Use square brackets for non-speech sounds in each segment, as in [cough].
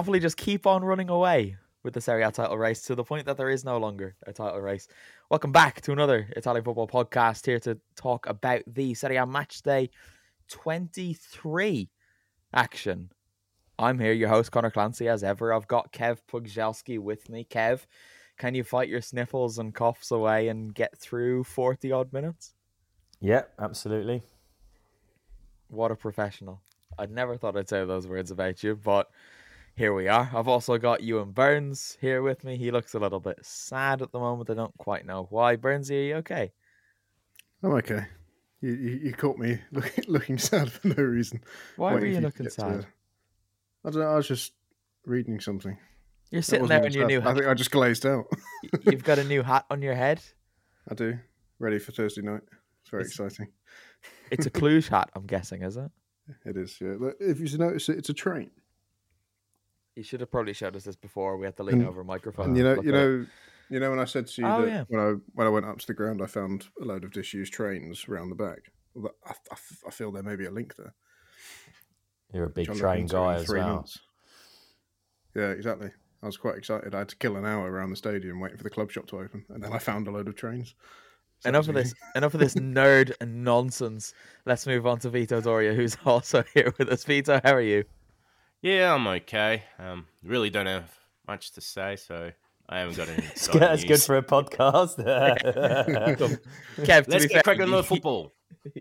Napoli just keep on running away with the Serie A title race to the point that there is no longer a title race. Welcome back to another Italian football podcast here to talk about the Serie A match day 23 action. I'm here, your host Conor Clancy, as ever. I've got Kev Pogorzelski with me. Kev, can you fight your sniffles and coughs away and get through 40 odd minutes? Yeah, absolutely. What a professional. I'd never thought I'd say those words about you, but here we are. I've also got Euan Burns here with me. He looks a little bit sad at the moment. I don't quite know why. Burns, are you okay? I'm okay. You, you, you caught me [laughs] looking, looking sad for no reason. Why were you looking sad? To, I don't know. I was just reading something. You're sitting there in your new. Hat. I think I just glazed out. [laughs] You've got a new hat on your head. I do. Ready for Thursday night. It's very it's, exciting. It's a [laughs] Cluj hat, I'm guessing, is it? It is. Yeah. If you notice it, it's a train. You should have probably showed us this before. We had to lean and, over a microphone. And you know, you know, you know when I said to you oh, that yeah. when I when I went up to the ground, I found a load of disused trains around the back. I, I, I, feel there may be a link there. You're a big train guy as well. Months. Yeah, exactly. I was quite excited. I had to kill an hour around the stadium waiting for the club shop to open, and then I found a load of trains. So enough of this. Enough of this [laughs] nerd and nonsense. Let's move on to Vito Doria, who's [laughs] also here with us. Vito, how are you? Yeah, I'm okay. Um, really don't have much to say, so I haven't got any. [laughs] That's good for a podcast. [laughs] [laughs] Kev, let's get cracking on the football.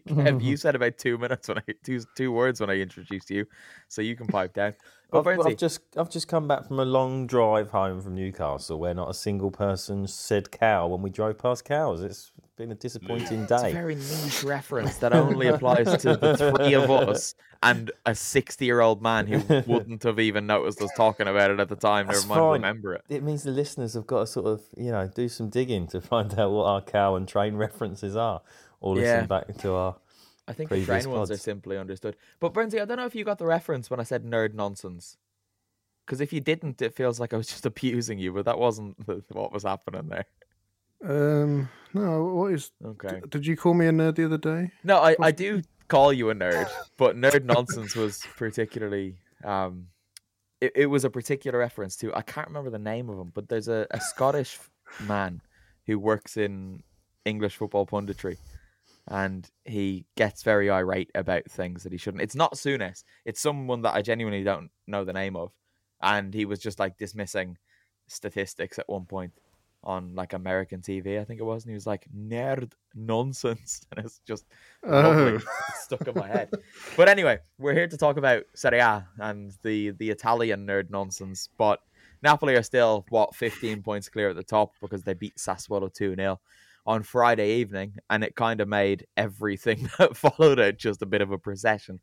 Kev, you [laughs] said about two minutes when I two two words when I introduced you, so you can pipe down. I've, I've, just I've just come back from a long drive home from Newcastle where not a single person said cow when we drove past cows. It's been a disappointing day. It's a very niche reference that [laughs] only applies to the three of us and a sixty-year-old man who wouldn't have even noticed us talking about it at the time. That's never mind fine. remember it. It means the listeners have got to sort of you know do some digging to find out what our cow and train [laughs] references are, or listen yeah. back to our I think the train pods. ones are simply understood. But Bernsey, I don't know if you got the reference when I said nerd nonsense. Because if you didn't, it feels like I was just [laughs] abusing you, but that wasn't what was happening there. Um, no. What is? Okay. D- did you call me a nerd the other day? No, I, I do call you a nerd, [laughs] but nerd nonsense was particularly um, it, it was a particular reference to I can't remember the name of him, but there's a, a Scottish man who works in English football punditry, and he gets very irate about things that he shouldn't. It's not Souness. It's someone that I genuinely don't know the name of, and he was just like dismissing statistics at one point on like American TV, I think it was, and he was like nerd nonsense, [laughs] and it's just oh. [laughs] stuck in my head. But anyway, we're here to talk about Serie A and the the Italian nerd nonsense. But Napoli are still what 15 points clear at the top because they beat Sassuolo 2 0 on Friday evening, and it kind of made everything [laughs] that followed it just a bit of a procession.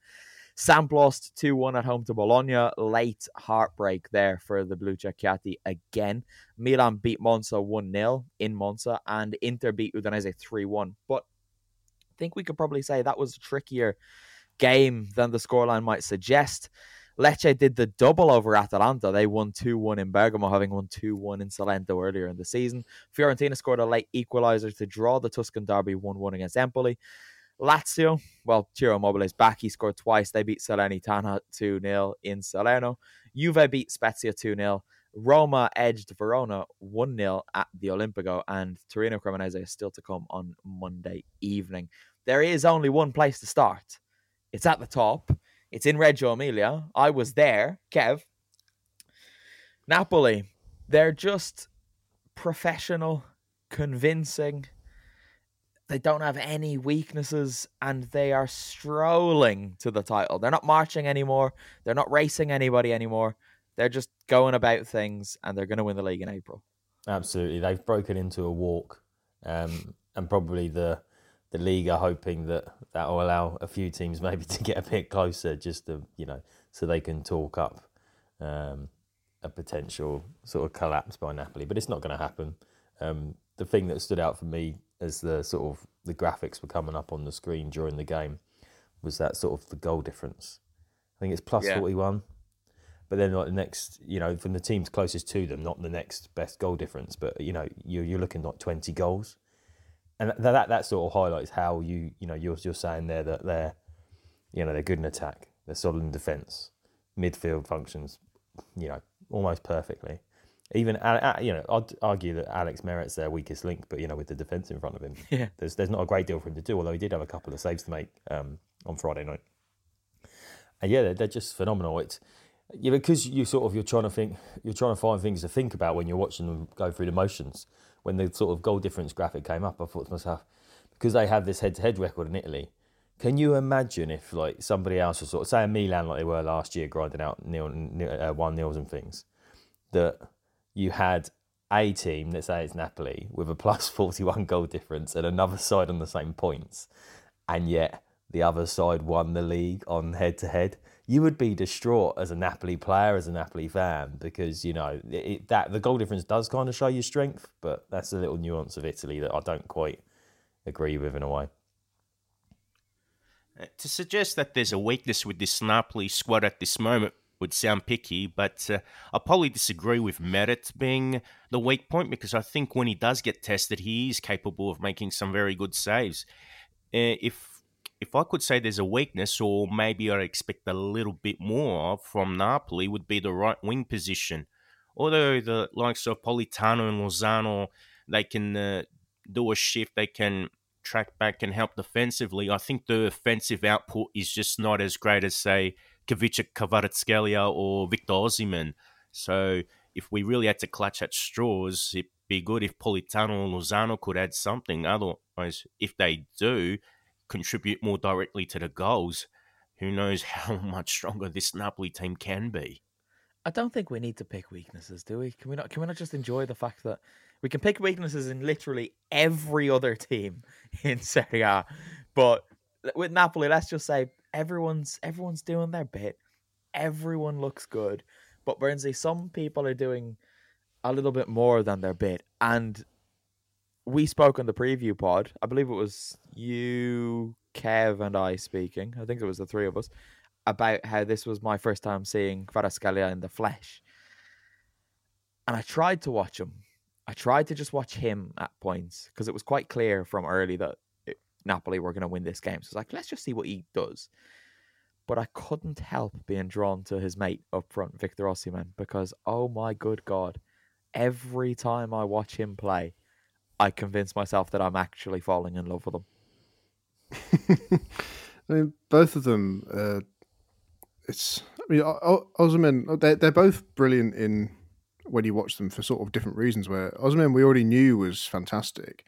Samp lost 2 1 at home to Bologna. Late heartbreak there for the Blucerchiati again. Milan beat Monza 1 0 in Monza, and Inter beat Udinese 3 1. But I think we could probably say that was a trickier game than the scoreline might suggest. Lecce did the double over Atalanta. They won 2 1 in Bergamo, having won 2 1 in Salento earlier in the season. Fiorentina scored a late equaliser to draw the Tuscan derby 1 1 against Empoli. Lazio, well, Ciro is back. He scored twice. They beat Salernitana 2 0 in Salerno. Juve beat Spezia 2 0. Roma edged Verona 1 0 at the Olimpico. And Torino Cremonese is still to come on Monday evening. There is only one place to start. It's at the top. It's in Reggio Emilia. I was there, Kev. Napoli, they're just professional, convincing. They don't have any weaknesses and they are strolling to the title. They're not marching anymore. They're not racing anybody anymore. They're just going about things and they're going to win the league in April. Absolutely. They've broken into a walk. Um, and probably the the league are hoping that that will allow a few teams [laughs] maybe to get a bit closer, just to you know, so they can talk up um, a potential sort of collapse by Napoli. But it's not going to happen. Um, the thing that stood out for me as the sort of the graphics were coming up on the screen during the game was that sort of the goal difference. I think it's plus yeah. forty one. But then, like the next, you know, from the teams closest to them, not the next best goal difference, but you know, you're, you're looking like twenty goals and that, that that sort of highlights how you you know you're you're saying there that they're you know they're good in attack, they're solid in defence, midfield functions you know, almost perfectly. Even you know, I'd argue that Alex Meret their weakest link, but you know, with the defense in front of him, [laughs] yeah, there's there's not a great deal for him to do. Although he did have a couple of saves to make um, on Friday night, and yeah, they're, they're just phenomenal. It's yeah, because you sort of you're trying to think, you're trying to find things to think about when you're watching them go through the motions. When the sort of goal difference graphic came up, I thought to myself, because they have this head-to-head record in Italy, can you imagine if like somebody else was sort of say Milan like they were last year, grinding out nil, nil uh, one nils and things, that you had a team, let's say it's Napoli, with a plus [laughs] 41 goal difference and another side on the same points, and yet the other side won the league on head to head, you would be distraught as a Napoli player, as a Napoli fan, because you know it, that the goal difference does kind of show your strength, but that's a little nuance of Italy that I don't quite agree with in a way. Uh, to suggest that there's a weakness with this Napoli squad at this moment would sound picky, but uh, I probably disagree with Meret being the weak point because I think when he does get tested, he is capable of making some very good saves. Uh, if if I could say there's a weakness, or maybe I expect a little bit more from Napoli, would be the right wing position. Although the likes of Politano and Lozano, they can uh, do a shift, they can track back and help defensively. I think the offensive output is just not as great as, say, Khvicha Kvaratskhelia or Victor Osimhen. So if we really had to clutch at straws, it'd be good if Politano and Lozano could add something. Otherwise, if they do, contribute more directly to the goals, who knows [laughs] how much stronger this Napoli team can be. I don't think we need to pick weaknesses, do we? Can we not? Can we not just enjoy the fact that we can pick weaknesses in literally every other team [laughs] in Serie A, but with Napoli, let's just say everyone's everyone's doing their bit. Everyone looks good, but Burnsley, some people are doing a little bit more than their bit, and we spoke on the preview pod. I believe it was you, Kev, and I speaking. I think it was the three of us about how this was my first time seeing Kvaratskhelia in the flesh. And I tried to watch him. I tried to just watch him at points because it was quite clear from early that it, Napoli were going to win this game. So I was like, let's just see what he does. But I couldn't help being drawn to his mate up front, Victor Osimhen, because oh my good god, every time I watch him play, I convince myself that I'm actually falling in love with them. [laughs] I mean, both of them. Uh, it's. I mean, Osimhen. They're they're both brilliant in when you watch them for sort of different reasons. Where Osimhen, we already knew was fantastic.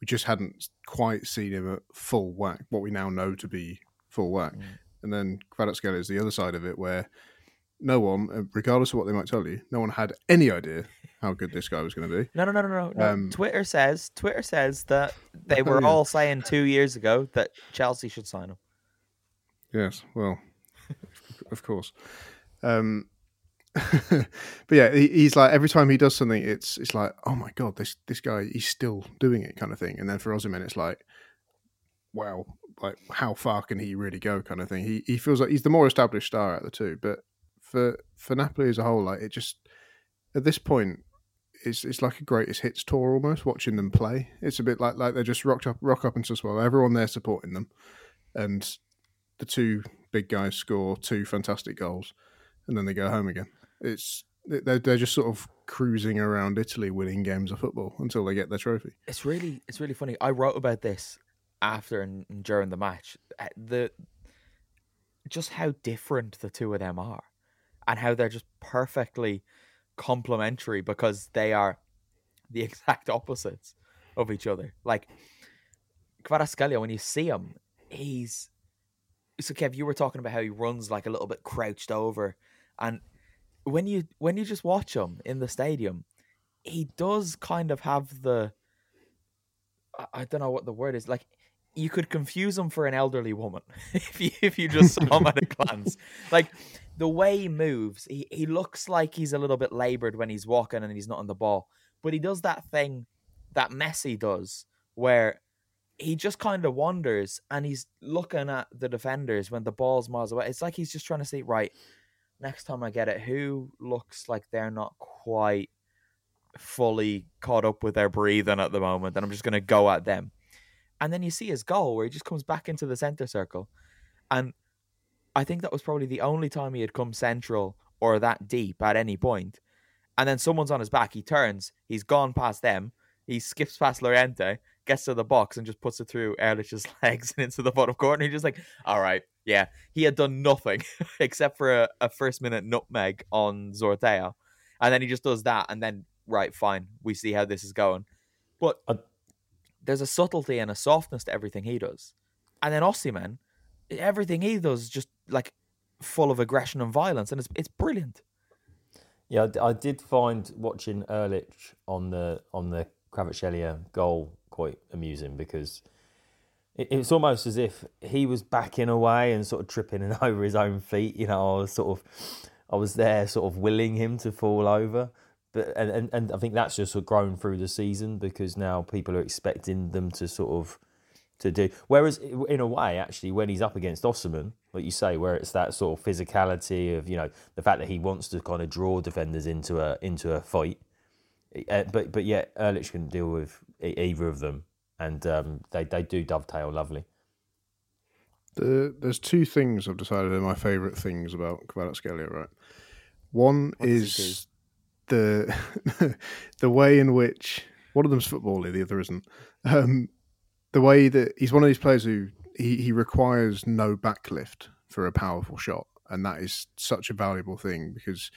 We just hadn't quite seen him at full whack. What we now know to be full whack. Mm. And then Kvaratskhelia is the other side of it, where no one, uh, regardless of what they might tell you, no one had any idea how good this guy was going to be. No, no, no, no, no. Um, Twitter says Twitter says that they oh, [laughs] were yeah. all saying two years ago that Chelsea should sign him. Yes, well, of course. Um, [laughs] but yeah, he, he's like every time he does something, it's it's like, oh my god, this this guy he's still doing it, kind of thing. And then for Osimhen, it's like, wow, like how far can he really go, kind of thing. He he feels like he's the more established star out of the two, but for for Napoli as a whole, like it just at this point, it's it's like a greatest hits tour almost. Watching them play, it's a bit like like they just rocked up, rock up and into well. Everyone there supporting them, and the two big guys score two fantastic goals, and then they go home again. It's they're they're just sort of cruising around Italy, winning games of football until they get their trophy. It's really it's really funny. I wrote about this after and during the match. Uh, the just how different the two of them are and how they're just perfectly complementary because they are the [laughs] exact opposites of each other. Like Kvaratskhelia, when you see him, he's so Kev, you were talking about how he runs like a little bit crouched over, and when you when you just watch him in the stadium, he does kind of have the I don't know what the word is like you could confuse him for an elderly woman [laughs] if you if you just saw him at a glance. Like the way he moves, he, he looks like he's a little bit labored when he's walking and he's not on the ball. But he does that thing that Messi does where he just kind of wanders and he's looking at the defenders when the ball's miles away. It's like he's just trying to see, right, next time I get it, who looks like they're not quite fully caught up with their breathing at the moment, and I'm just going to go at them. And then you see his goal where he just comes back into the center circle. And I think that was probably the only time he had come central or that deep at any point. and then someone's on his back, he turns, he's gone past them, he skips past Llorente, gets to the box and just puts it through Erlic's [laughs] legs and into the bottom corner. He's just like, all right, yeah. He had done nothing [laughs] except for a, a first minute nutmeg on Zortea. And then he just does that. And then, right, fine. We see how this is going. But there's a subtlety and a softness to everything he does. And then Osimhen, everything he does is just like full of aggression and violence. And it's, it's brilliant. Yeah, I did find watching Erlic on the on the Kvaratskhelia goal quite amusing because it, it's almost as if he was backing away and sort of tripping and [laughs] over his own feet. You know, I was sort of I was there, sort of willing him to fall over. But and, and, and I think that's just sort of grown through the season because now people are expecting them to sort of to do. Whereas in a way, actually, when he's up against Osimhen, like you say, where it's that sort of physicality of you know the fact that he wants to kind of draw defenders into a into a fight, uh, but but yet Erlic can deal with either of them, and um, they they do dovetail lovely. The, there's two things I've decided are my favourite things about Kvaratskhelia, right? One What is the [laughs] the way in which one of them's footbally, the other isn't. Um, the way that he's one of these players who he, he requires no backlift for a powerful shot, and that is such a valuable thing because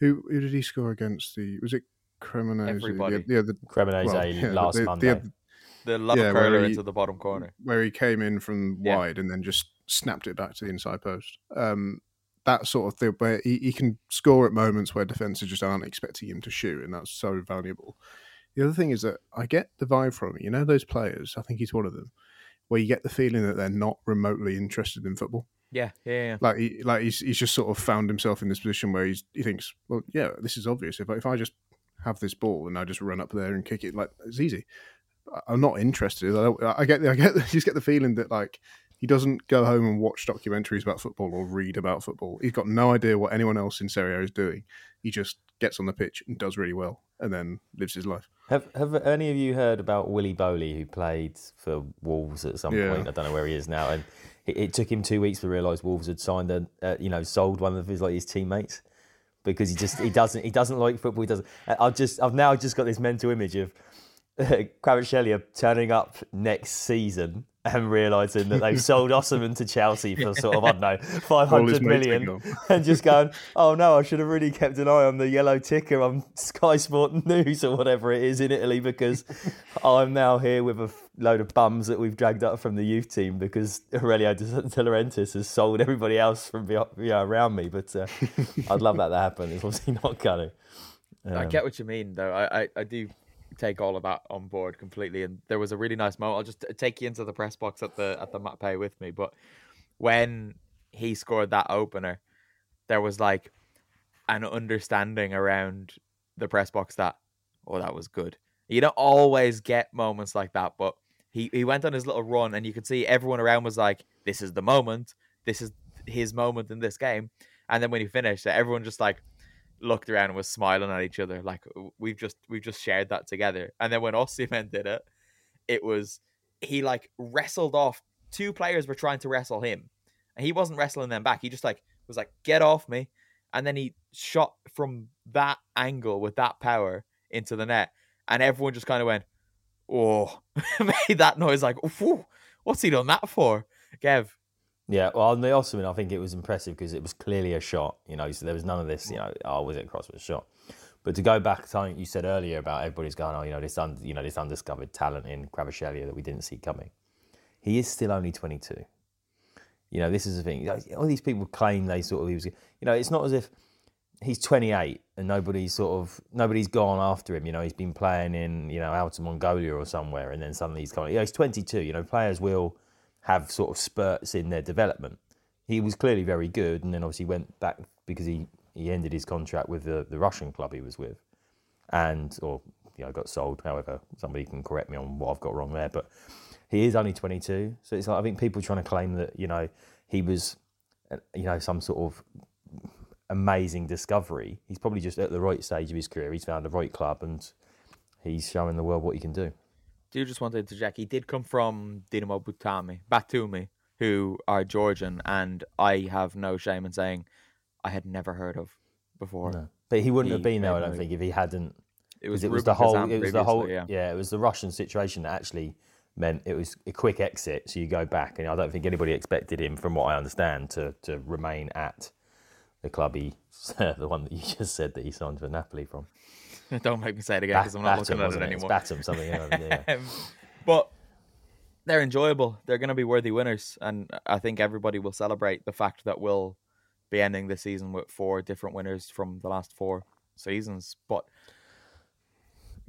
who who did he score against? The was it Cremonese? Everybody. Yeah, the, Cremonese well, yeah, last the- the- Monday. The love Yeah, curler he- into the bottom corner. where he came in from Yeah. wide and then just snapped it back to the inside post. Um, that sort of thing, where he, he can score at moments where defenses just aren't expecting him to shoot, and that's so valuable. The other thing is that I get the vibe from it. You know, those players, I think he's one of them, where you get the feeling that they're not remotely interested in football. Yeah, yeah, yeah. Like, he, like he's he's just sort of found himself in this position where he's he thinks, well, yeah, this is obvious. If I, if I just have this ball and I just run up there and kick it, like it's easy. I'm not interested. I, don't, I get, I get, [laughs] just get the feeling that like he doesn't go home and watch documentaries about football or read about football. He's got no idea what anyone else in Serie A is doing. He just gets on the pitch and does really well, and then lives his life. Have Have any of you heard about Willy Boly, who played for Wolves at some Yeah. point? I don't know where he is now, and it, it took him two weeks to realise Wolves had signed a, uh, you know, sold one of his like his teammates because he just he doesn't he doesn't like football. He doesn't. I've just I've now just got this mental image of [laughs] Kvaratskhelia turning up next season and realising that they've sold Osimhen to Chelsea for sort of I don't know five [laughs] All his hundred mates are million gone. [laughs] and just going, oh no, I should have really kept an eye on the yellow ticker on Sky Sport News or whatever it is in Italy because I'm now here with a load of bums that we've dragged up from the youth team because Aurelio De De Laurentiis has sold everybody else from behind, you know, around me. But uh, I'd love that to happen. It's obviously not going to. I get what you mean, though. I, I, I do take all of that on board completely. And there was a really nice moment. I'll just take you into the press box at the at the Mapei with me. But when he scored that opener, there was like an understanding around the press box that oh that was good. You don't always get moments like that, but he, he went on his little run and you could see everyone around was like, This is the moment. This is his moment in this game. And then when he finished, everyone just like looked around and was smiling at each other like we've just we've just shared that together. And then when Osimhen [laughs] did it it was he like wrestled off two players were trying to wrestle him and he wasn't wrestling them back he just like was like get off me. And then he shot from that angle with that power into the net and everyone just kind of went oh [laughs] made that noise like what's he done that for? Kev Yeah, well, on the Osimhen, I think it was impressive because it was clearly a shot. You know, so there was none of this. You know, oh, was it a cross? Was a shot? But to go back to something you said earlier about everybody's going, oh, you know, this, un, you know, this undiscovered talent in Kvaratskhelia that we didn't see coming. He is still only 22. You know, this is the thing. All these people claim they sort of he was. You know, it's not as if he's 28 and nobody's sort of nobody's gone after him. You know, he's been playing in you know out of Mongolia or somewhere, and then suddenly he's coming. You know, he's 22. You know, players will have sort of spurts in their development. He was clearly very good, and then obviously went back because he, he ended his contract with the, the Russian club he was with, and or you know got sold. However, somebody can correct me on what I've got wrong there, but he is only 22. So it's like I think people are trying to claim that you know he was you know some sort of amazing discovery. He's probably just at the right stage of his career. He's found the right club, and he's showing the world what he can do. Do just want to interject. He did come from Dinamo Batumi, Batumi, who are Georgian, and I have no shame in saying I had never heard of before. No. But he wouldn't have been there, I don't think, if he hadn't. It was, it was the whole. It was the whole. yeah. Yeah, it was the Russian situation that actually meant it was a quick exit. So you go back, and I don't think anybody expected him, from what I understand, to to remain at the club he, [laughs] the one that you just said that he signed for Napoli from. [laughs] Don't make me say it again because I'm not looking at it It's anymore. Batum, something. you know, yeah. [laughs] But they're enjoyable. They're going to be worthy winners, and I think everybody will celebrate the fact that we'll be ending the season with four different winners from the last four seasons. But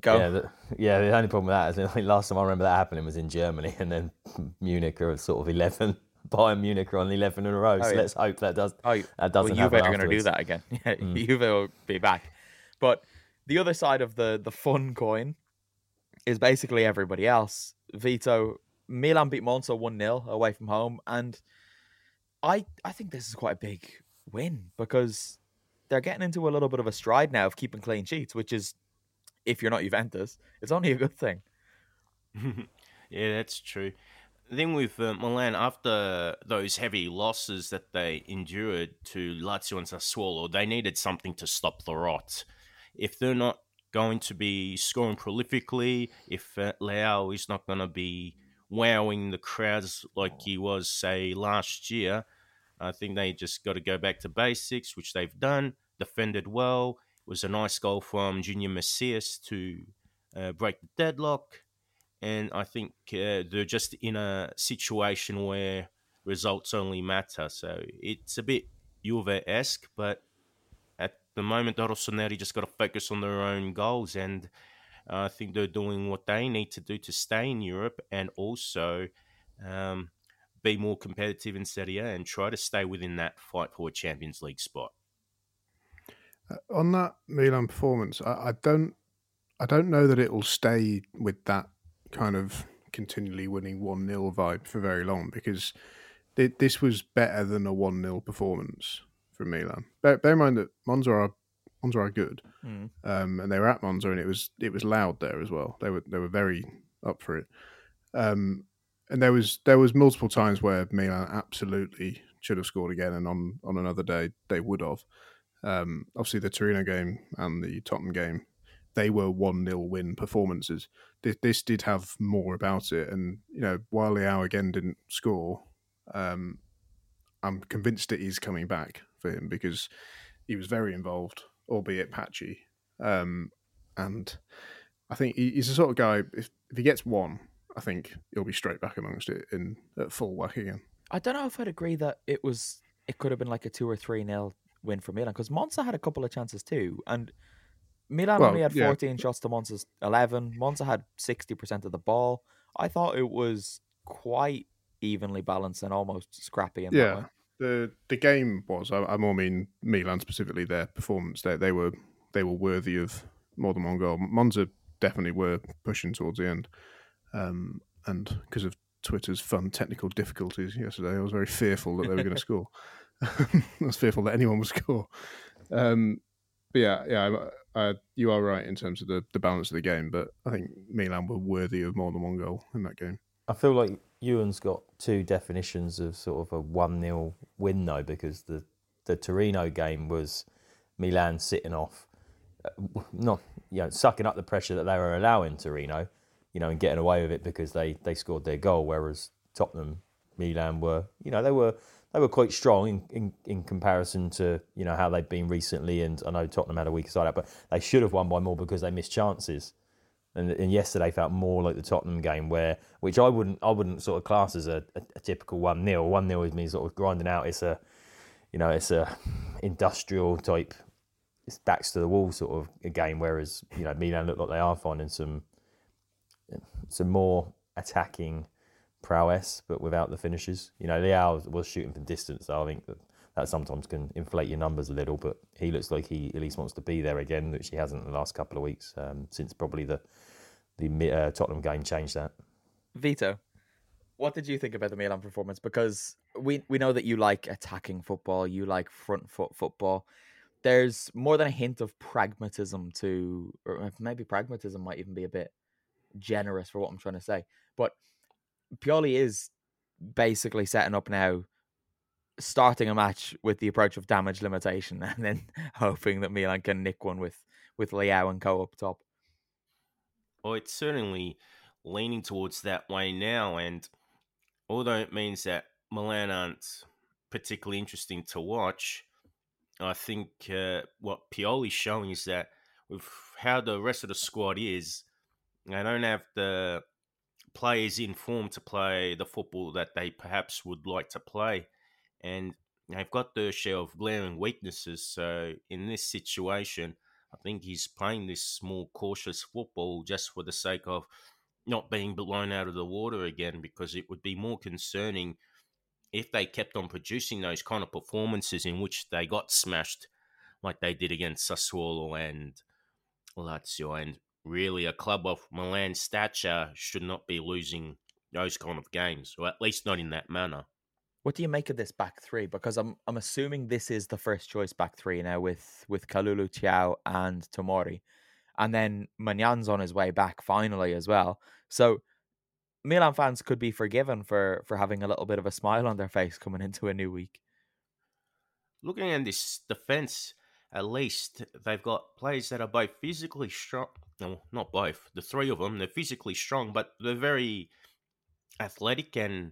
go, Yeah, the, yeah. The only problem with that is [laughs] think last time I remember that happening was in Germany, and then Munich are sort of eleven. Bayern Munich are on eleven in a row. so yeah. let's hope that does oh, that doesn't Juve happen are going to do that again. Yeah, Mm. Juve will be back. But the other side of the the fun coin is basically everybody else. Vito, Milan beat Monza one 0 away from home, and I I think this is quite a big win because they're getting into a little bit of a stride now of keeping clean sheets, which is if you're not Juventus, it's only a good thing. [laughs] yeah, that's true. The thing with uh, Milan, after those heavy losses that they endured to Lazio and Sassuolo, they needed something to stop the rot. If they're not going to be scoring prolifically, if uh, is not going to be wowing the crowds like he was, say, last year, I think they just got to go back to basics, which they've done. Defended well. It was a nice goal from Junior Messias to uh, break the deadlock and I think uh, they're just in a situation where results only matter. So it's a bit Juve esque, but the moment, Rossoneri just got to focus on their own goals, and I think they're doing what they need to do to stay in Europe and also um, be more competitive in Serie A and try to stay within that fight for a Champions League spot. Uh, on that Milan performance, I, I don't, I don't know that it will stay with that kind of continually winning one 0 vibe for very long because th- this was better than a one 0 performance from Milan. Bear, bear in mind that Monza are Monza are good, Mm. um, and they were at Monza, and it was it was loud there as well. They were they were very up for it, um, and there was there was multiple times where Milan absolutely should have scored again, and on on another day they would have. Um, obviously, the Torino game and the Tottenham game, they were one 0 win performances. This, this did have more about it, and you know while Leao again didn't score, um, I'm convinced it is coming back for him because he was very involved, albeit patchy. Um, and I think he, he's the sort of guy. If, if he gets one, I think he'll be straight back amongst it in at full whack again. I don't know if I'd agree that it was. It could have been like a two or three nil win for Milan because Monza had a couple of chances too, and Milan Well, only had yeah. 14 shots to Monza's 11. Monza had 60% of the ball. I thought it was quite evenly balanced and almost scrappy in that Yeah, way. the the game was. I, I more mean Milan specifically. Their performance. They they were they were worthy of more than one goal. Monza definitely were pushing towards the end, um, and because of Twitter's fun technical difficulties yesterday, I was very fearful that they were going [laughs] to score. [laughs] I was fearful that anyone would score. Um, but yeah, yeah, I, I, you are right in terms of the, the balance of the game. But I think Milan were worthy of more than one goal in that game. I feel like Ewan's got two definitions of sort of a 1 0 win, though, because the, the Torino game was Milan sitting off, uh, not, you know, sucking up the pressure that they were allowing Torino, you know, and getting away with it because they, they scored their goal, whereas Tottenham, Milan were, you know, they were they were quite strong in, in, in comparison to you know how they've been recently. And I know Tottenham had a weaker side out, but they should have won by more because they missed chances. And, and yesterday felt more like the Tottenham game, where which I wouldn't I wouldn't sort of class as a, a, a typical one 0 One 0 is me sort of grinding out. It's a you know it's a industrial type. It's backs to the wall sort of a game, whereas you know Milan look like they are finding some some more attacking prowess, but without the finishes. You know, Leao was shooting from distance, so I think that, that sometimes can inflate your numbers a little. But he looks like he at least wants to be there again, which he hasn't in the last couple of weeks um, since probably the the uh, Tottenham game changed that. Vito, what did you think about the Milan performance? Because we we know that you like attacking football, you like front foot football. There's more than a hint of pragmatism to, or maybe pragmatism might even be a bit generous for what I'm trying to say. But Pioli is basically setting up now starting a match with the approach of damage limitation [laughs] and then hoping that Milan can nick one with with Leao and co up top. Well, it's certainly leaning towards that way now, and although it means that Milan aren't particularly interesting to watch, I think uh, what Pioli's showing is that with how the rest of the squad is, they don't have the players in form to play the football that they perhaps would like to play. And they've got their share of glaring weaknesses. So in this situation, I think he's playing this more cautious football just for the sake of not being blown out of the water again, because it would be more concerning if they kept on producing those kind of performances in which they got smashed like they did against Sassuolo and Lazio. And really, a club of Milan stature should not be losing those kind of games, or at least not in that manner. What do you make of this back three? Because I'm I'm assuming this is the first choice back three now with with Kalulu, Thiaw, and Tomori, and then Maignan on his way back finally as well. So Milan fans could be forgiven for for having a little bit of a smile on their face coming [laughs] into a new week. Looking at this defense, at least they've got players that are both physically strong. No, not both. The three of them, they're physically strong, but they're very athletic and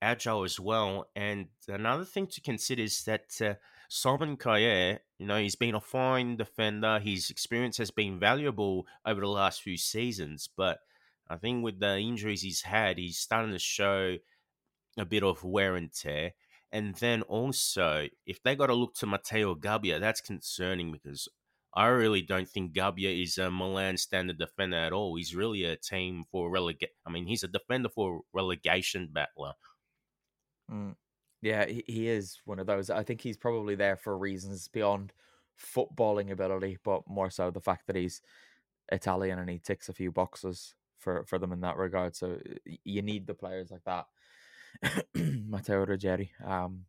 agile as well. And another thing to consider is that uh, Kjaer, you know, he's been a fine defender. His experience has been valuable over the last few seasons, but I think with the injuries he's had, he's starting to show a bit of wear and tear. And then also, if they got to look to Matteo Gabbia, that's concerning because I really don't think Gabbia is a Milan standard defender at all. He's really a team for relegation. I mean, he's a defender for relegation battler. Mm. Yeah, he, he is one of those. I think he's probably there for reasons beyond footballing ability, but more so the fact that he's Italian and he ticks a few boxes for, for them in that regard. So you need the players like that. [clears throat] Matteo Ruggeri. Um,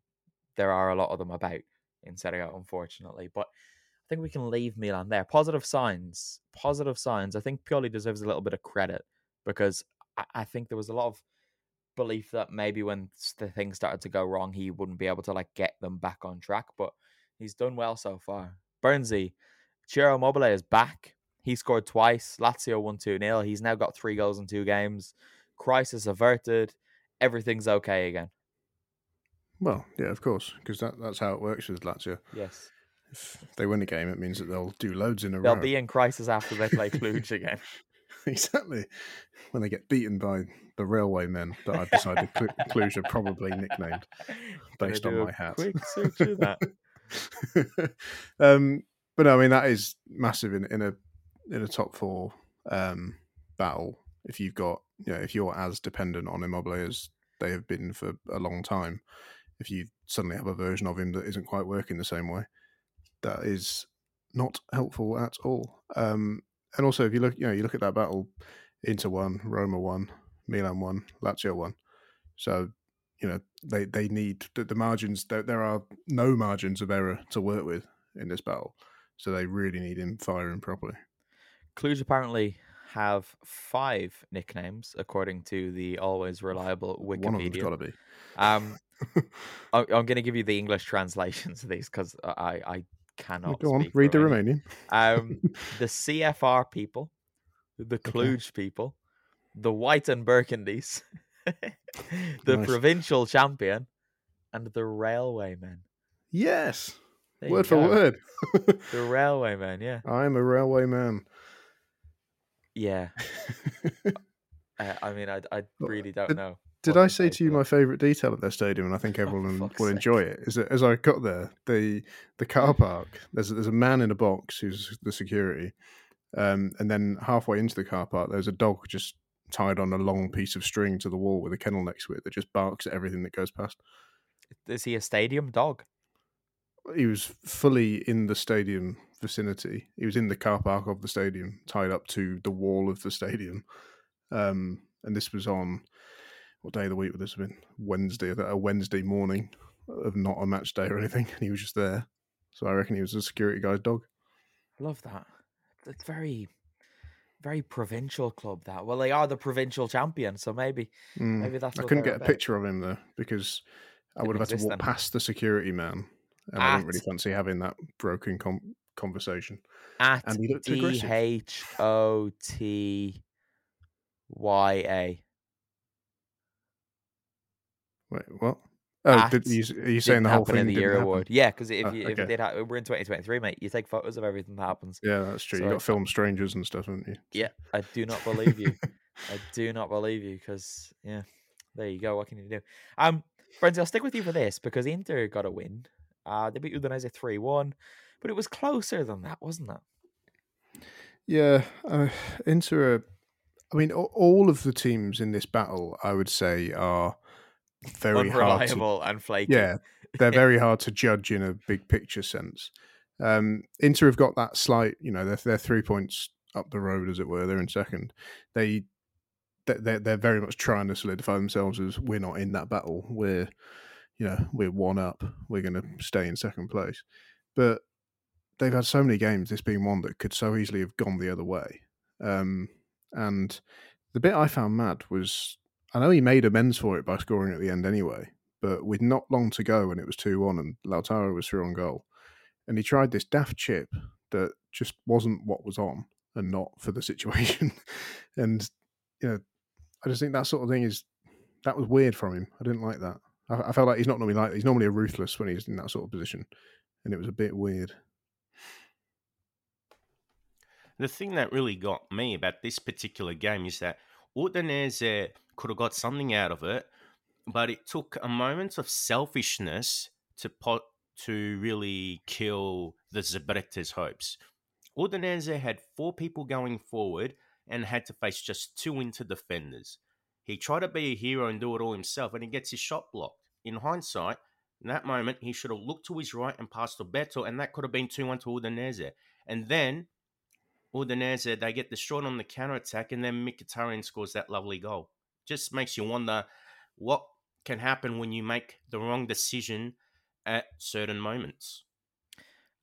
there are a lot of them about in Serie A, unfortunately, but I think we can leave Milan there. Positive signs. Positive signs. I think Pioli deserves a little bit of credit because I, I think there was a lot of belief that maybe when the things started to go wrong, he wouldn't be able to like get them back on track. But he's done well so far. Burnsy, Ciro Immobile is back. He scored twice. Lazio won 2 0. He's now got three goals in two games. Crisis averted. Everything's okay again. Well, yeah, of course, because that, that's how it works with Lazio. Yes. If they win a game, it means that they'll do loads in a row. They'll be in crisis after they play Cluj again. [laughs] [laughs] exactly. When they get beaten by the railway men that I've decided Clu- Cluj are probably nicknamed [laughs] based on my hat. Quick search of that. [laughs] um, but no, I mean that is massive in, in a in a top four um, battle. If you've got, you know, if you're as dependent on Immobile as they have been for a long time, if you suddenly have a version of him that isn't quite working the same way, that is not helpful at all. Um, and also, if you look, you know, you look at that battle, Inter one, Roma one, Milan one, Lazio one. So, you know, they they need the, the margins. There, there are no margins of error to work with in this battle. So they really need him firing properly. Cluj apparently have five nicknames, according to the always reliable Wikipedia. One of them's got to be. Um, [laughs] I- I'm going to give you the English translations of these because I, I cannot. Go on, read the Romanian. Um, [laughs] the CFR people, the Okay. Cluj people, the White and Burgundies, [laughs] the Nice. provincial champion, and the railwaymen. Yes, There word for go. word. The railwaymen, yeah, [laughs] I'm a railway man. yeah. Uh, I mean, I, I really don't know. Did I say to you my favourite detail at their stadium, and I think Oh, everyone fuck's will sake. enjoy it? Is that as I got there, the the car park there's there's a man in a box who's the security, um, and then halfway into the car park there's a dog just tied on a long piece of string to the wall with a kennel next to it that just barks at everything that goes past. Is he a stadium dog? He was fully in the stadium vicinity. He was in the car park of the stadium, tied up to the wall of the stadium. Um, and this was on what day of the week would this have been? Wednesday, a Wednesday morning of not a match day or anything. And he was just there. So I reckon he was a security guy's dog. Love that. It's very, very provincial club. That well, they are the provincial champion, so maybe Mm. maybe that's. I couldn't get a about. picture of him though because I would have had to walk then. past the security man, and I didn't really fancy having that broken com- conversation. At And he looked D. H O T Y A. Wait, what? Oh, did, you, are you saying the whole thing in the year happen? award. Yeah, because if Oh, you if okay. it did, ha- we're in 2023, mate. You take photos of everything that happens. Yeah, that's true. So you got film strangers and stuff, haven't you? Yeah, I do not believe you. I do not believe you because yeah, there you go. What can you do? Um, Brenzy, I'll stick with you for this because Inter got a win. Uh, they beat Udinese three one, but it was closer than that, wasn't it? Yeah, uh, Inter. Are, I mean, all of the teams in this battle, I would say, are very hard to Unreliable and flaky. Yeah, they're [laughs] very hard to judge in a big picture sense. Um, Inter have got that slight, you know, they're, they're three points up the road, as it were. They're in second. They they- they're, they're very much trying to solidify themselves as we're not in that battle. We're you know we're one up. We're going to stay in second place. But they've had so many games, this being one that could so easily have gone the other way. Um, and the bit I found mad was I know he made amends for it by scoring at the end anyway, but with not long to go and it was 2 1 and Lautaro was through on goal. And he tried this daft chip that just wasn't what was on and not for the [laughs] situation. and, you know, I just think that sort of thing is, that was weird from him. I didn't like that. I, I felt like he's not normally like. He's normally a ruthless when he's in that sort of position. And it was a bit weird. The thing that really got me about this particular game is that Udinese uh, could have got something out of it, but it took a moment of selfishness to pot to really kill the Zebrette's hopes. Udinese uh, had four people going forward and had to face just two inter defenders. He tried to be a hero and do it all himself, and he gets his shot blocked. In hindsight, in that moment, he should have looked to his right and passed to Beto, and that could have been 2 1 to Udinese. And then Udinese, they get destroyed on the counter attack, and then Mkhitaryan scores that lovely goal. Just makes you wonder what can happen when you make the wrong decision at certain moments.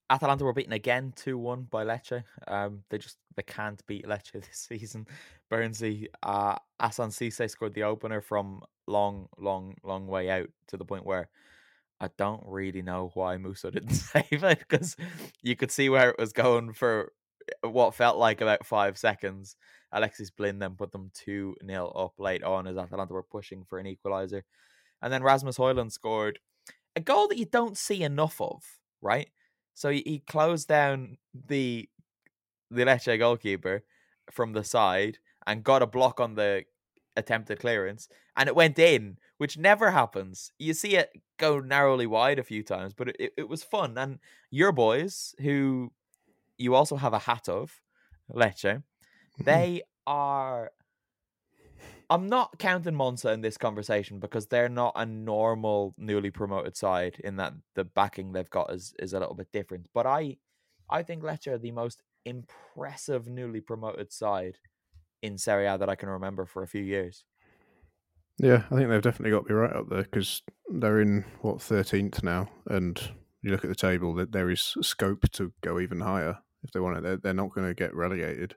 Atalanta were beaten again two one by Lecce. Um, they just they can't beat Lecce [laughs] this season. Bernsey, uh, Asan scored the opener from long, long, long way out to the point where I don't really know why Musso [laughs] didn't save it because you could see where it was going for what felt like about five seconds. Alexis Blin then put them 2 0 up late on as Atalanta were pushing for an equaliser. And then Rasmus Højlund scored a goal that you don't see enough of, right? So he, closed down the the Lecce goalkeeper from the side and got a block on the attempted clearance, and it went in, which never happens. You see it go narrowly wide a few times, but it, it was fun. And your boys, who you also have a hat of, Lecce, mm-hmm. they are. I'm not counting Monza in this conversation because they're not a normal newly promoted side in that the backing they've got is, is a little bit different. But I I think Lecce are the most impressive newly promoted side in Serie A that I can remember for a few years. Yeah, I think they've definitely got to be right up there because they're in what thirteenth now, and you look at the table that there is scope to go even higher if they want it. They're, they're not going to get relegated.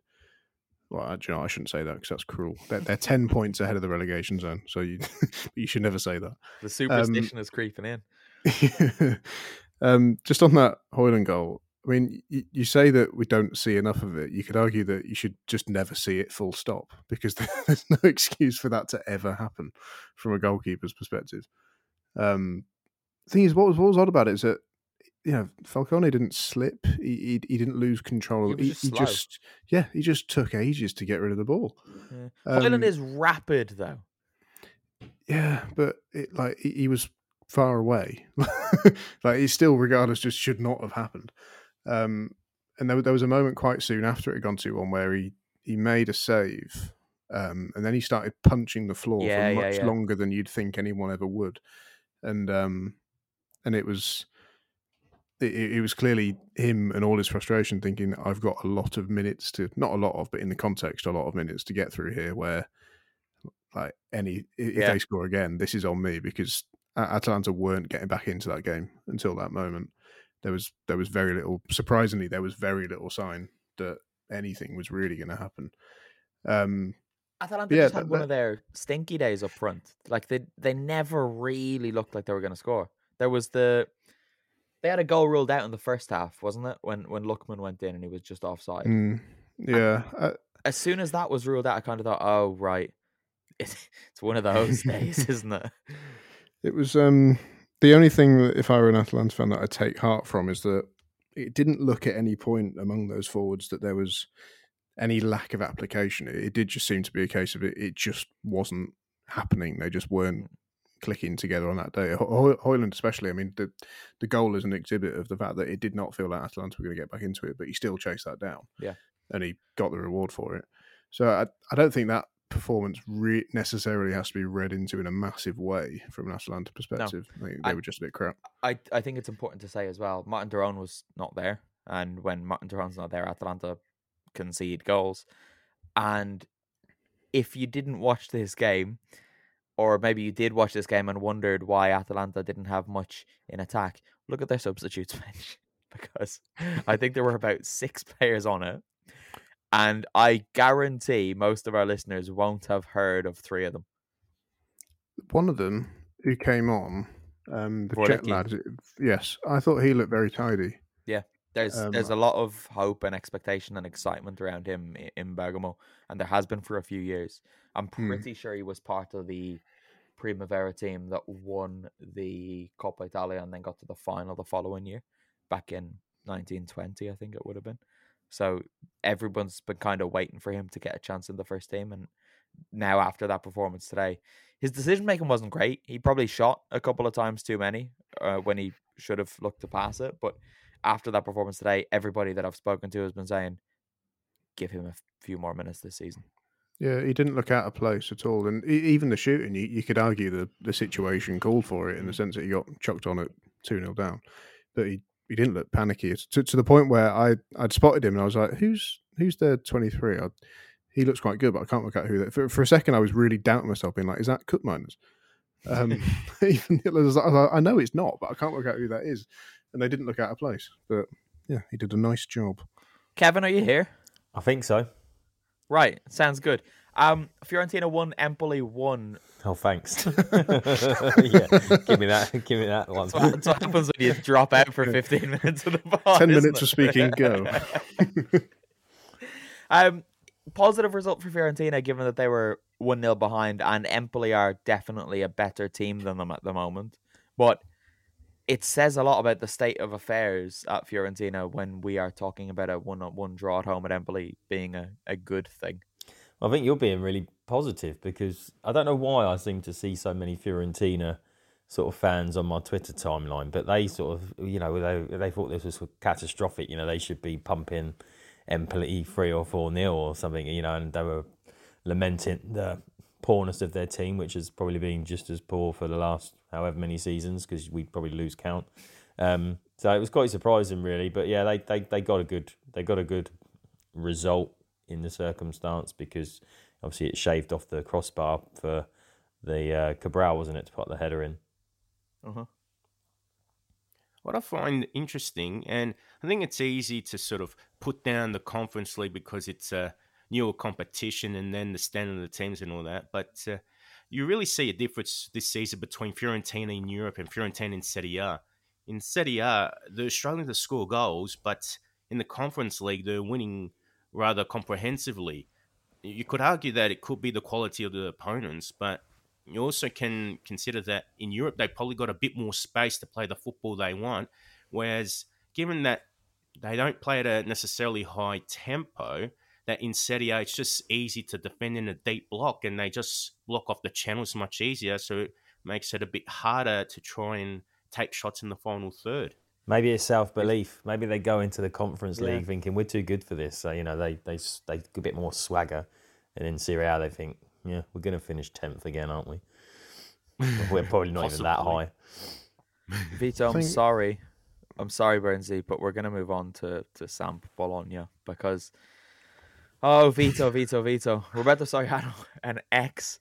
Well, actually, no, I shouldn't say that because that's cruel. They're, they're ten points ahead of the relegation zone, so you [laughs] you should never say that. The superstition is creeping in. [laughs] um, just on that Højlund goal, I mean, you, you say that we don't see enough of it. You could argue that you should just never see it full stop because [laughs] there's no excuse for that to ever happen from a goalkeeper's perspective. Um, the thing is, what was what was odd about it is that you know Falcone didn't slip. He he, he didn't lose control. He was just slow. just yeah, he just took ages to get rid of the ball. Yeah. Um, Højlund is rapid though. Yeah, but it like he, he was far away. [laughs] like he still, regardless, just should not have happened. Um, and there, there was a moment quite soon after it had gone two one where he he made a save, um, and then he started punching the floor Yeah, for much yeah. longer than you'd think anyone ever would, and um, and it was. It, it was clearly him and all his frustration thinking I've got a lot of minutes to not a lot of but in the context a lot of minutes to get through here where like any if Yeah. they score again, this is on me because Atalanta weren't getting back into that game until that moment. There was there was very little. Surprisingly, there was very little sign that anything was really going to happen. Um, Atalanta Yeah, just had that- one that- of their stinky days up front. Like they they never really looked like they were going to score. There was the they had a goal ruled out in the first half, wasn't it? When when Lookman went in and he was just offside. Mm, yeah, uh, As soon as that was ruled out, I kind of thought, oh right, [laughs] it's, it's one of those days, [laughs] isn't it? it was um the only thing that if I were an Atalanta fan that I'd take heart from is that it didn't look at any point among those forwards that there was any lack of application. It, it did just seem to be a case of it. It just wasn't happening. They just weren't clicking together on that day. Ho- Ho- Højlund, especially. I mean, the the goal is an exhibit of the fact that it did not feel like Atalanta were going to get back into it, but he still chased that down. Yeah. and he got the reward for it. So I I don't think that performance re- necessarily has to be read into in a massive way from an Atalanta perspective. I think they I- were just a bit crap. I I think it's important to say as well. Marten de Roon was not there, and when Marten de Roon's not there, Atalanta concede goals. And if you didn't watch this game, or maybe you did watch this game and wondered why Atalanta didn't have much in attack, look at their substitutes [laughs] bench because I think there were [laughs] about six players on it. And I guarantee most of our listeners won't have heard of three of them. One of them who came on, um, the Czech lad, yes, I thought he looked very tidy. Yeah, there's Um, there's a lot of hope and expectation and excitement around him in Bergamo, and there has been for a few years. I'm Hmm. pretty sure he was part of the Primavera team that won the Coppa Italia and then got to the final the following year, back in 1920, I think it would have been. So everyone's been kind of waiting for him to get a chance in the first team, and now after that performance today, his decision making wasn't great. He probably shot a couple of times too many uh, when he should have looked to pass it, but after that performance today, everybody that I've spoken to has been saying, give him a few more minutes this season. Yeah, he didn't look out of place at all, and e- even the shooting, you, you could argue the the situation called for it in the sense that he got chucked on at two 0 down, but he, he didn't look panicky to, to the point where I I'd spotted him and I was like, who's who's their twenty three? He looks quite good, but I can't work out who that. For, for a second, I was really doubting myself, being like, is that Koopmeiners? Um, [laughs] [laughs] even I I was like, I know it's not, but I can't work out who that is, and they didn't look out of place. But yeah, he did a nice job. Kevin, are you here? I think so. Right, sounds good. Um, Fiorentina won, Empoli won. Oh, thanks. [laughs] yeah, give me that. Give me that one. That's what, that's what happens when you drop out for 15 [laughs] minutes of the pod. 10 isn't minutes of speaking, go. [laughs] um, positive result for Fiorentina, given that they were 1 0 behind, and Empoli are definitely a better team than them at the moment. But it says a lot about the state of affairs at Fiorentina when we are talking about a one-on-one draw at home at Empoli being a, a good thing. I think you're being really positive because I don't know why I seem to see so many Fiorentina sort of fans on my Twitter timeline, but they sort of, you know, they they thought this was catastrophic. You know, they should be pumping Empoli three or four nil or something. You know, and they were lamenting the poorness of their team, which has probably been just as poor for the last however many seasons because we'd probably lose count. Um, so it was quite surprising, really. But yeah, they, they, they got a good they got a good result in the circumstance because obviously it shaved off the crossbar for the uh, Cabral, wasn't it, to put the header in? Uh-huh. What I find interesting, and I think it's easy to sort of put down the Conference League because it's a newer competition and then the standard of the teams and all that, but uh, you really see a difference this season between Fiorentina in Europe and Fiorentina in Serie A. In Serie A, they're struggling to score goals, but in the Conference League, they're winning rather comprehensively. You could argue that it could be the quality of the opponents, but you also can consider that in Europe they probably got a bit more space to play the football they want. Whereas, given that they don't play at a necessarily high tempo, that in Serie A it's just easy to defend in a deep block and they just block off the channels much easier. So it makes it a bit harder to try and take shots in the final third. Maybe it's self belief. Maybe they go into the Conference Yeah. League thinking we're too good for this. So you know they they they get a bit more swagger, and in Serie A they think, yeah, we're going to finish tenth again, aren't we? [laughs] we're probably not even that high. [laughs] Vito, I'm think- sorry. I'm sorry, Burnsy, but we're gonna move on to to Samp Bologna because oh Vito, Vito, Vito. Roberto Soriano, [laughs] an ex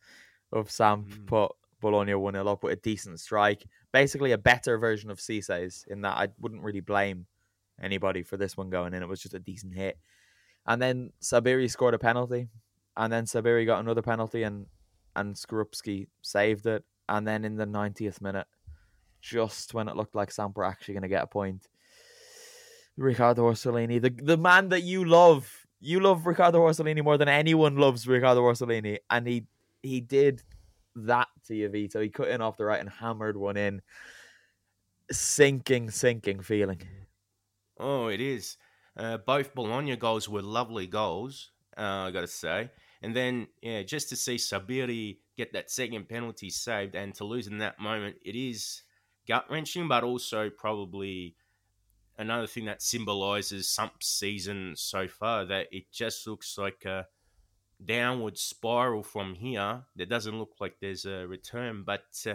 of Samp, Mm. put Bologna one 0 up with a decent strike. Basically, a better version of Cisse's in that I wouldn't really blame anybody for this one going in. It was just a decent hit, and then Sabiri scored a penalty. and then Sabiri got another penalty, and and Skorupski saved it, and then in the 90th minute, just when it looked like Samp were actually going to get a point, Riccardo Orsolini, the the man that you love, you love Riccardo Orsolini more than anyone loves Riccardo Orsolini, and he he did that to you, Vito. He cut in off the right and hammered one in. Sinking, sinking feeling. Oh, it is. Uh, both Bologna goals were lovely goals, uh, I got to say. And then, yeah, just to see Sabiri get that second penalty saved and to lose in that moment, it is gut wrenching, but also probably another thing that symbolizes some season so far that it just looks like a downward spiral from here. There doesn't look like there's a return, but uh,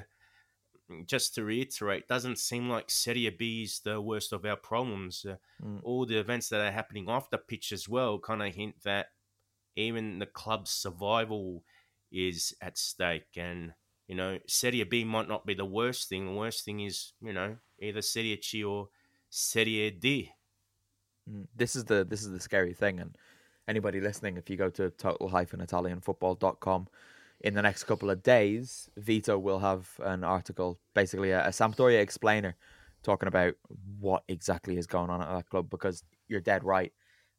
just to reiterate, doesn't seem like Serie B is the worst of our problems. Uh, Mm. All the events that are happening off the pitch as well kind of hint that even the club's survival is at stake. And, you know, Serie B might not be the worst thing. The worst thing is, you know, either Serie C or Serie D. Mm, This is the this is the scary thing, and anybody listening, if you go to total-italianfootball.com in the next couple of days, Vito will have an article, basically a, a Sampdoria explainer, talking about what exactly is going on at that club. Because you're dead right.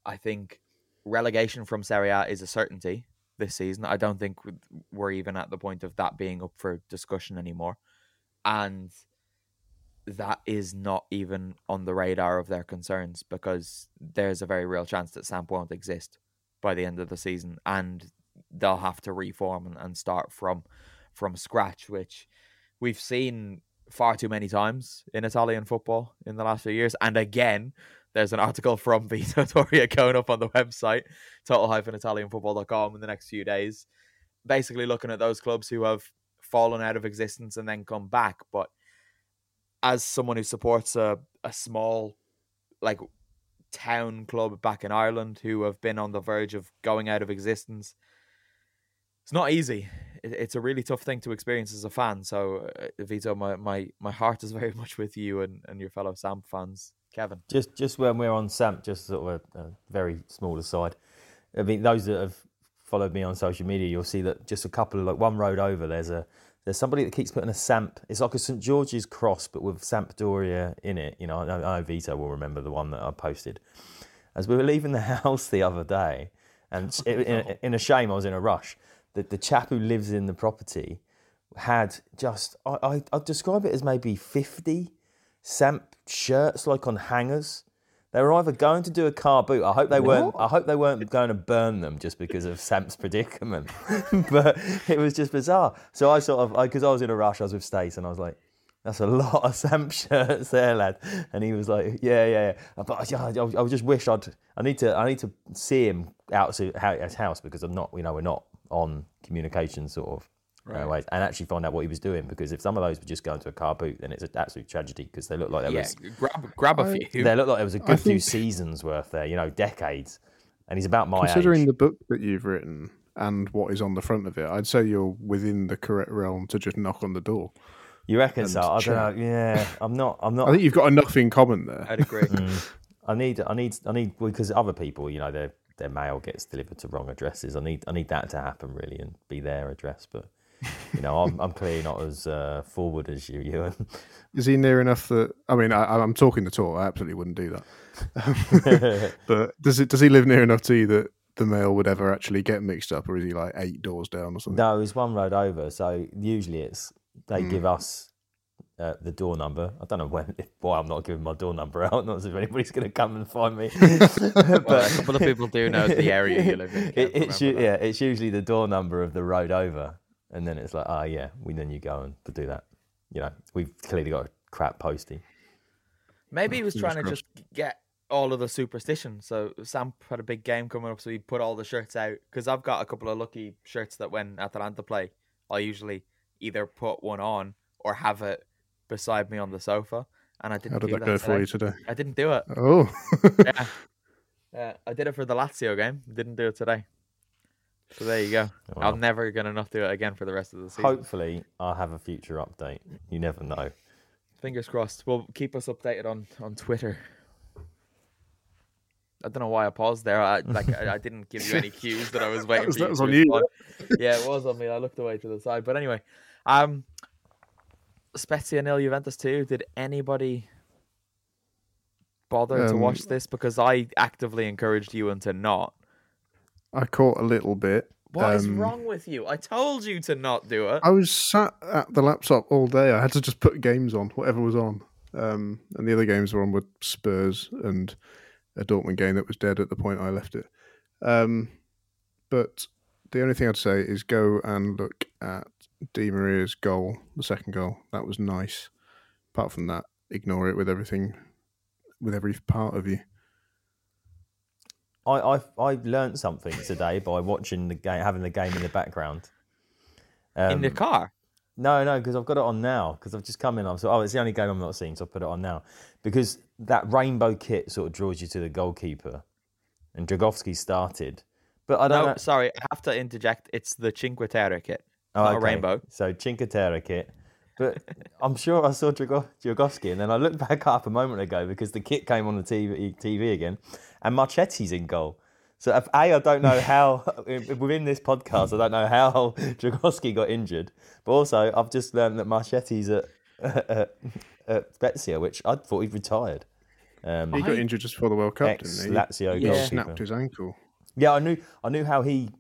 I think relegation from Serie A is a certainty this season. I don't think we're even at the point of that being up for discussion anymore, and that is not even on the radar of their concerns because there's a very real chance that Samp won't exist by the end of the season and they'll have to reform and, start from from scratch, which we've seen far too many times in Italian football in the last few years. And again, there's an article from [laughs] Vito Doria going up on the website, total-italianfootball.com in the next few days, basically looking at those clubs who have fallen out of existence and then come back. But as someone who supports a, a small like town club back in Ireland who have been on the verge of going out of existence, it's not easy. It, it's a really tough thing to experience as a fan. So, uh, Vito, my, my, my heart is [laughs] very much with you and, and your fellow Samp fans. Kevin. Just just when we're on Samp, just sort of a, a very small aside. I mean, those that have followed me on social media, you'll see that just a couple of like one road over, there's a there's somebody that keeps putting a Samp. It's like a St George's cross, but with Sampdoria in it. You know, I know, Vito will remember the one that I posted. As we were leaving the [laughs] house the other day, and in, in, in a shame, I was in a rush. The, the chap who lives in the property had just, I, I, I'd describe it as maybe 50 Samp shirts like on hangers. They were either going to do a car boot. I hope they weren't. I hope they weren't going to burn them just because of Samp's predicament. [laughs] but it was just bizarre. So I sort of, because I, was in a rush, I was with Stace, and I was like, "That's a [laughs] lot of Samp shirts there, lad." And he was like, "Yeah, yeah." yeah. But I, I, I just wish I'd. I need to. I need to see him out to his house because I'm not. You know, we're not on communication sort of right. ways, and actually find out what he was doing. Because if some of those were just going to a car boot, then it's an absolute tragedy because they look like there yeah, was grab grab a few. they look like there was a good few seasons worth there. You know, decades. And he's about my age. Considering age. the book that you've written and what is on the front of it, I'd say you're within the correct realm to just knock on the door. You reckon and so? I chat. don't know. Yeah, I'm not. I'm not. I think you've got enough in common there. I'd agree. [laughs] Mm. I need. I need. I need because other people, you know, their their mail gets delivered to wrong addresses. I need. I need that to happen really and be their address. But you know, I'm, I'm clearly not as uh, forward as you, Euan. [laughs] Is he near enough that? I mean, I, I'm talking the talk. I absolutely wouldn't do that. [laughs] [laughs] but does it? Does he live near enough to you that the mail would ever actually get mixed up, or is he like eight doors down or something? no, it's one road over. So usually it's they Mm. give us. Uh, the door number. I don't know when, why I'm not giving my door number out. Not as if anybody's going to come and find me. Well, a couple of people do know the area you live in. It, it's u- yeah, it's usually the door number of the road over, and then it's like, oh yeah, we then you go and do that. You know, we've clearly got a crap postie. Maybe he was Fingers trying to just get all of the superstition. So Samp had a big game coming up, so he put all the shirts out. Because I've got a couple of lucky shirts that when Atalanta play, I usually either put one on or have it beside me on the sofa. And I didn't How did do that that go today. for you today? I didn't do it. Oh, [laughs] Yeah. yeah, I did it for the Lazio game. Didn't do it today. So there you go. Wow. I'm never gonna not do it again for the rest of the season. Hopefully, I'll have a future update. You never know. Fingers crossed. Well, keep us updated on on Twitter. I don't know why I paused there. I like I, I didn't give you any [laughs] cues that I was waiting was- for you that was to on you, respond. yeah, it was on me. I looked away to the side. But anyway, um, Spezia nil, Juventus two. Did anybody bother to Um, watch this? Because I actively encouraged you and to not. I caught a little bit. What is Um, wrong with you? I told you to not do it. I was sat at the laptop all day. I had to just put games on, whatever was on. Um, and the other games were on with Spurs and a Dortmund game that was dead at the point I left it. Um, but the only thing I'd say is go and look at Di Maria's goal, the second goal. That was nice. Apart from that, ignore it with everything, with every part of you. I I I learned something today by watching the game, having the game in the background. in the Um, car. No, no, because I've got it on now. Because I've just come in. I'm so oh, it's the only game I'm not seeing, so I put it on now. Because that rainbow kit sort of draws you to the goalkeeper, and Dragowski started, but I don't No, know. sorry, I have to interject. It's the Cinque Terre kit. Oh, okay. rainbow. So Cinque Terre kit, but I'm sure I saw Drago- Dragowski, and then I looked back up a moment ago because the kit came on the TV, TV again, and Marchetti's in goal. So if, a, I don't know how [laughs] within this podcast, I don't know how [laughs] Dragowski got injured, but also I've just learned that Marchetti's at, [laughs] at, at Spezia, which I thought he'd retired. Um, He got injured just before the World Cup, didn't he? Lazio He Yeah. snapped his ankle. Yeah, I knew I knew how he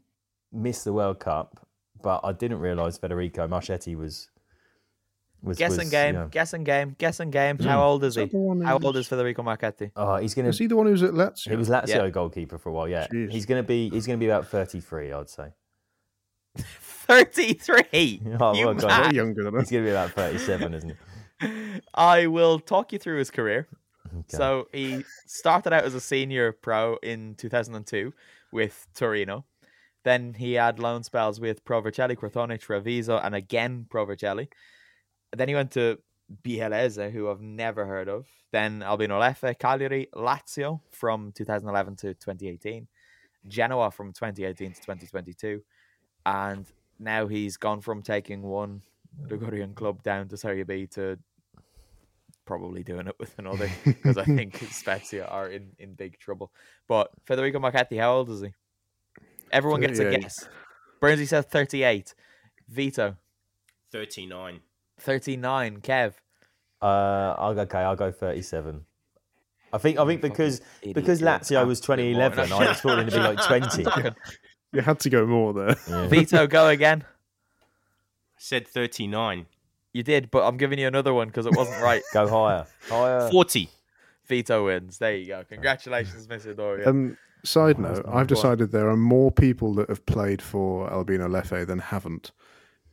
missed the World Cup, but I didn't realise Federico Marchetti was was Guessing was, game, yeah. guessing game, guessing game. How mm. old is Is he? that the one How old is Federico Marchetti? Oh, he's gonna. Was he the one who was at Lazio? He was Lazio Yeah. goalkeeper for a while. Yeah, Jeez. he's gonna be. He's gonna be about thirty-three, I'd say. [laughs] 33. Oh, You well, God. mad? Younger than us. He's gonna be about thirty-seven, isn't he? [laughs] I will talk you through his career. Okay. So he started out as a senior pro in 2002 with Torino. Then he had loan spells with Pro Vercelli, Crotone, Treviso, and again Pro Vercelli. Then he went to Biellese, who I've never heard of. Then Albino Leffe, Cagliari, Lazio from 2011 to 2018, Genoa from 2018 to 2022, and now he's gone from taking one Ligurian club down to Serie B to probably doing it with another because I think [laughs] Spezia are in, in big trouble. But Federico Marchetti, how old is he? Everyone gets a guess. Burnsy says 38. Vito, 39. 39. Kev. Uh, I'll. Okay, I'll go thirty-seven. I think. I think because idiot, because you're Lazio was 2011. I was [laughs] him to be like 20. [laughs] You had to go more there. Yeah. Vito, go again. Said 39. You did, but I'm giving you another one because it wasn't right. Go higher, higher. 40. Vito wins. There you go. Congratulations, Mr. Doria. Um, side note, I've decided there are more people that have played for Albino Leffe than haven't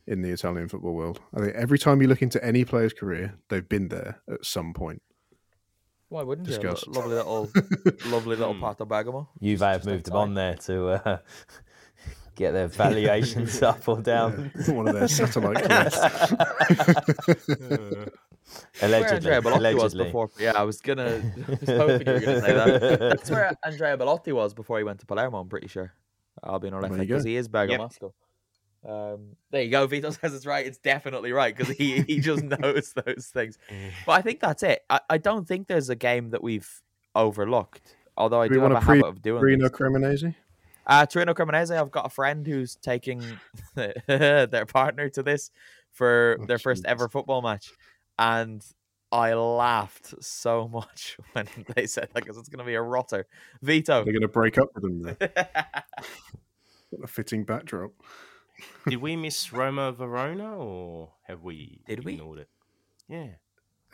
in the Italian football world. I think every time you look into any player's career, they've been there at some point. Why wouldn't you? discuss. Lo- Lovely little, [laughs] lovely little Hmm. Pato Bergamo. Juve have moved him on there to uh, [laughs] get their valuations [laughs] up or down. One of their satellite clubs. Allegedly, where Andrea Belotti was allegedly. before. Yeah, I was gonna. I was hoping you were gonna say that. That's where Andrea Belotti was before he went to Palermo. I'm pretty sure. Albino There Leffe you go. because he is Bergamasco. Um, there you go. Vito says it's right. It's definitely right because he he just [laughs] knows those things. [laughs] But I think that's it. I, I don't think there's a game that we've overlooked. Although I Do do have a want to pre- habit of doing Reno. Cremonese? Uh, Torino Cremonese, I've got a friend who's taking [laughs] their partner to this for Oh, their first ever football match. And I laughed so much when they said that because it's going to be a rotter. Vito. They're going to break up with them there. What a fitting backdrop. Did we miss Roma Verona or have we Did we? ignored it? Yeah.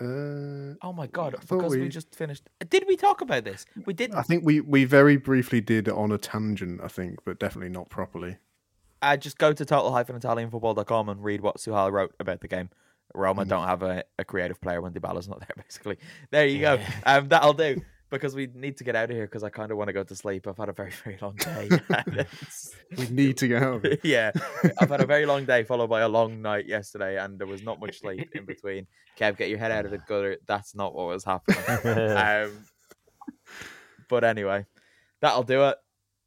Uh, oh my God. I thought Because we... we- just finished. Did we talk about this? We didn't. I think we, we very briefly did on a tangent, I think, but definitely not properly. Uh, just go to total-italianfootball.com and read what Suhal wrote about the game. Roma Mhm. don't have a, a creative player when Dybala's not there, [laughs] basically. There you go. Um, that'll do. Because we need to get out of here because I kind of want to go to sleep. I've had a very, [laughs] very long day. [laughs] We need to get it. yeah, I've had a very long day [laughs] followed by a long night yesterday, and there was not much sleep in between. Kev, get your head out of the gutter. That's not what was happening. um, but anyway, that'll do it.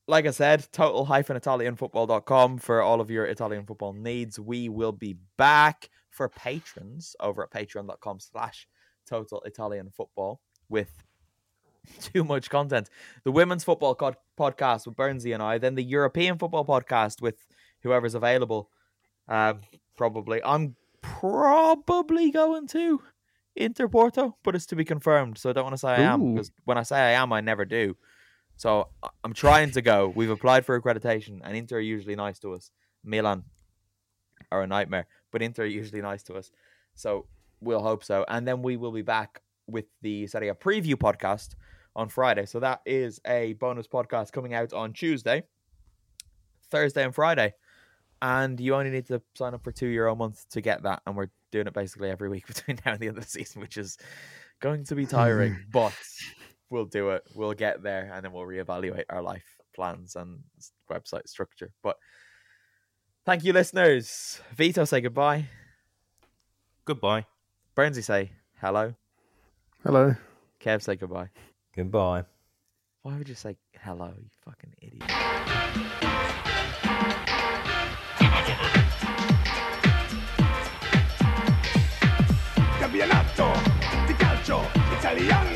Like I said, total-italianfootball.com for all of your Italian football needs. We will be back for patrons over at patreon.com slash total Italian football with [laughs] too much content. The women's football co- podcast with Burnsy and I, then the European football podcast with whoever's available. Um, probably, I'm probably going to Inter Porto, but it's to be confirmed. So I don't want to say I am Ooh. because when I say I am, I never do. So I'm trying to go. We've applied for accreditation, and Inter are usually nice to us. Milan are a nightmare, but Inter are usually nice to us. So we'll hope so. And then we will be back with the Serie A preview podcast on Friday. So that is a bonus podcast coming out on Tuesday, Thursday, and Friday. And you only need to sign up for two euro a month to get that. And we're doing it basically every week [laughs] between now and the end of the season, which is going to be tiring, [laughs] but we'll do it. We'll get there and then we'll reevaluate our life plans and website structure. But thank you, listeners. Vito, say goodbye. Goodbye. Burnsy, say hello. Hello. Kev, say goodbye. Goodbye. Why would you say hello, you fucking idiot? campionato di calcio italiano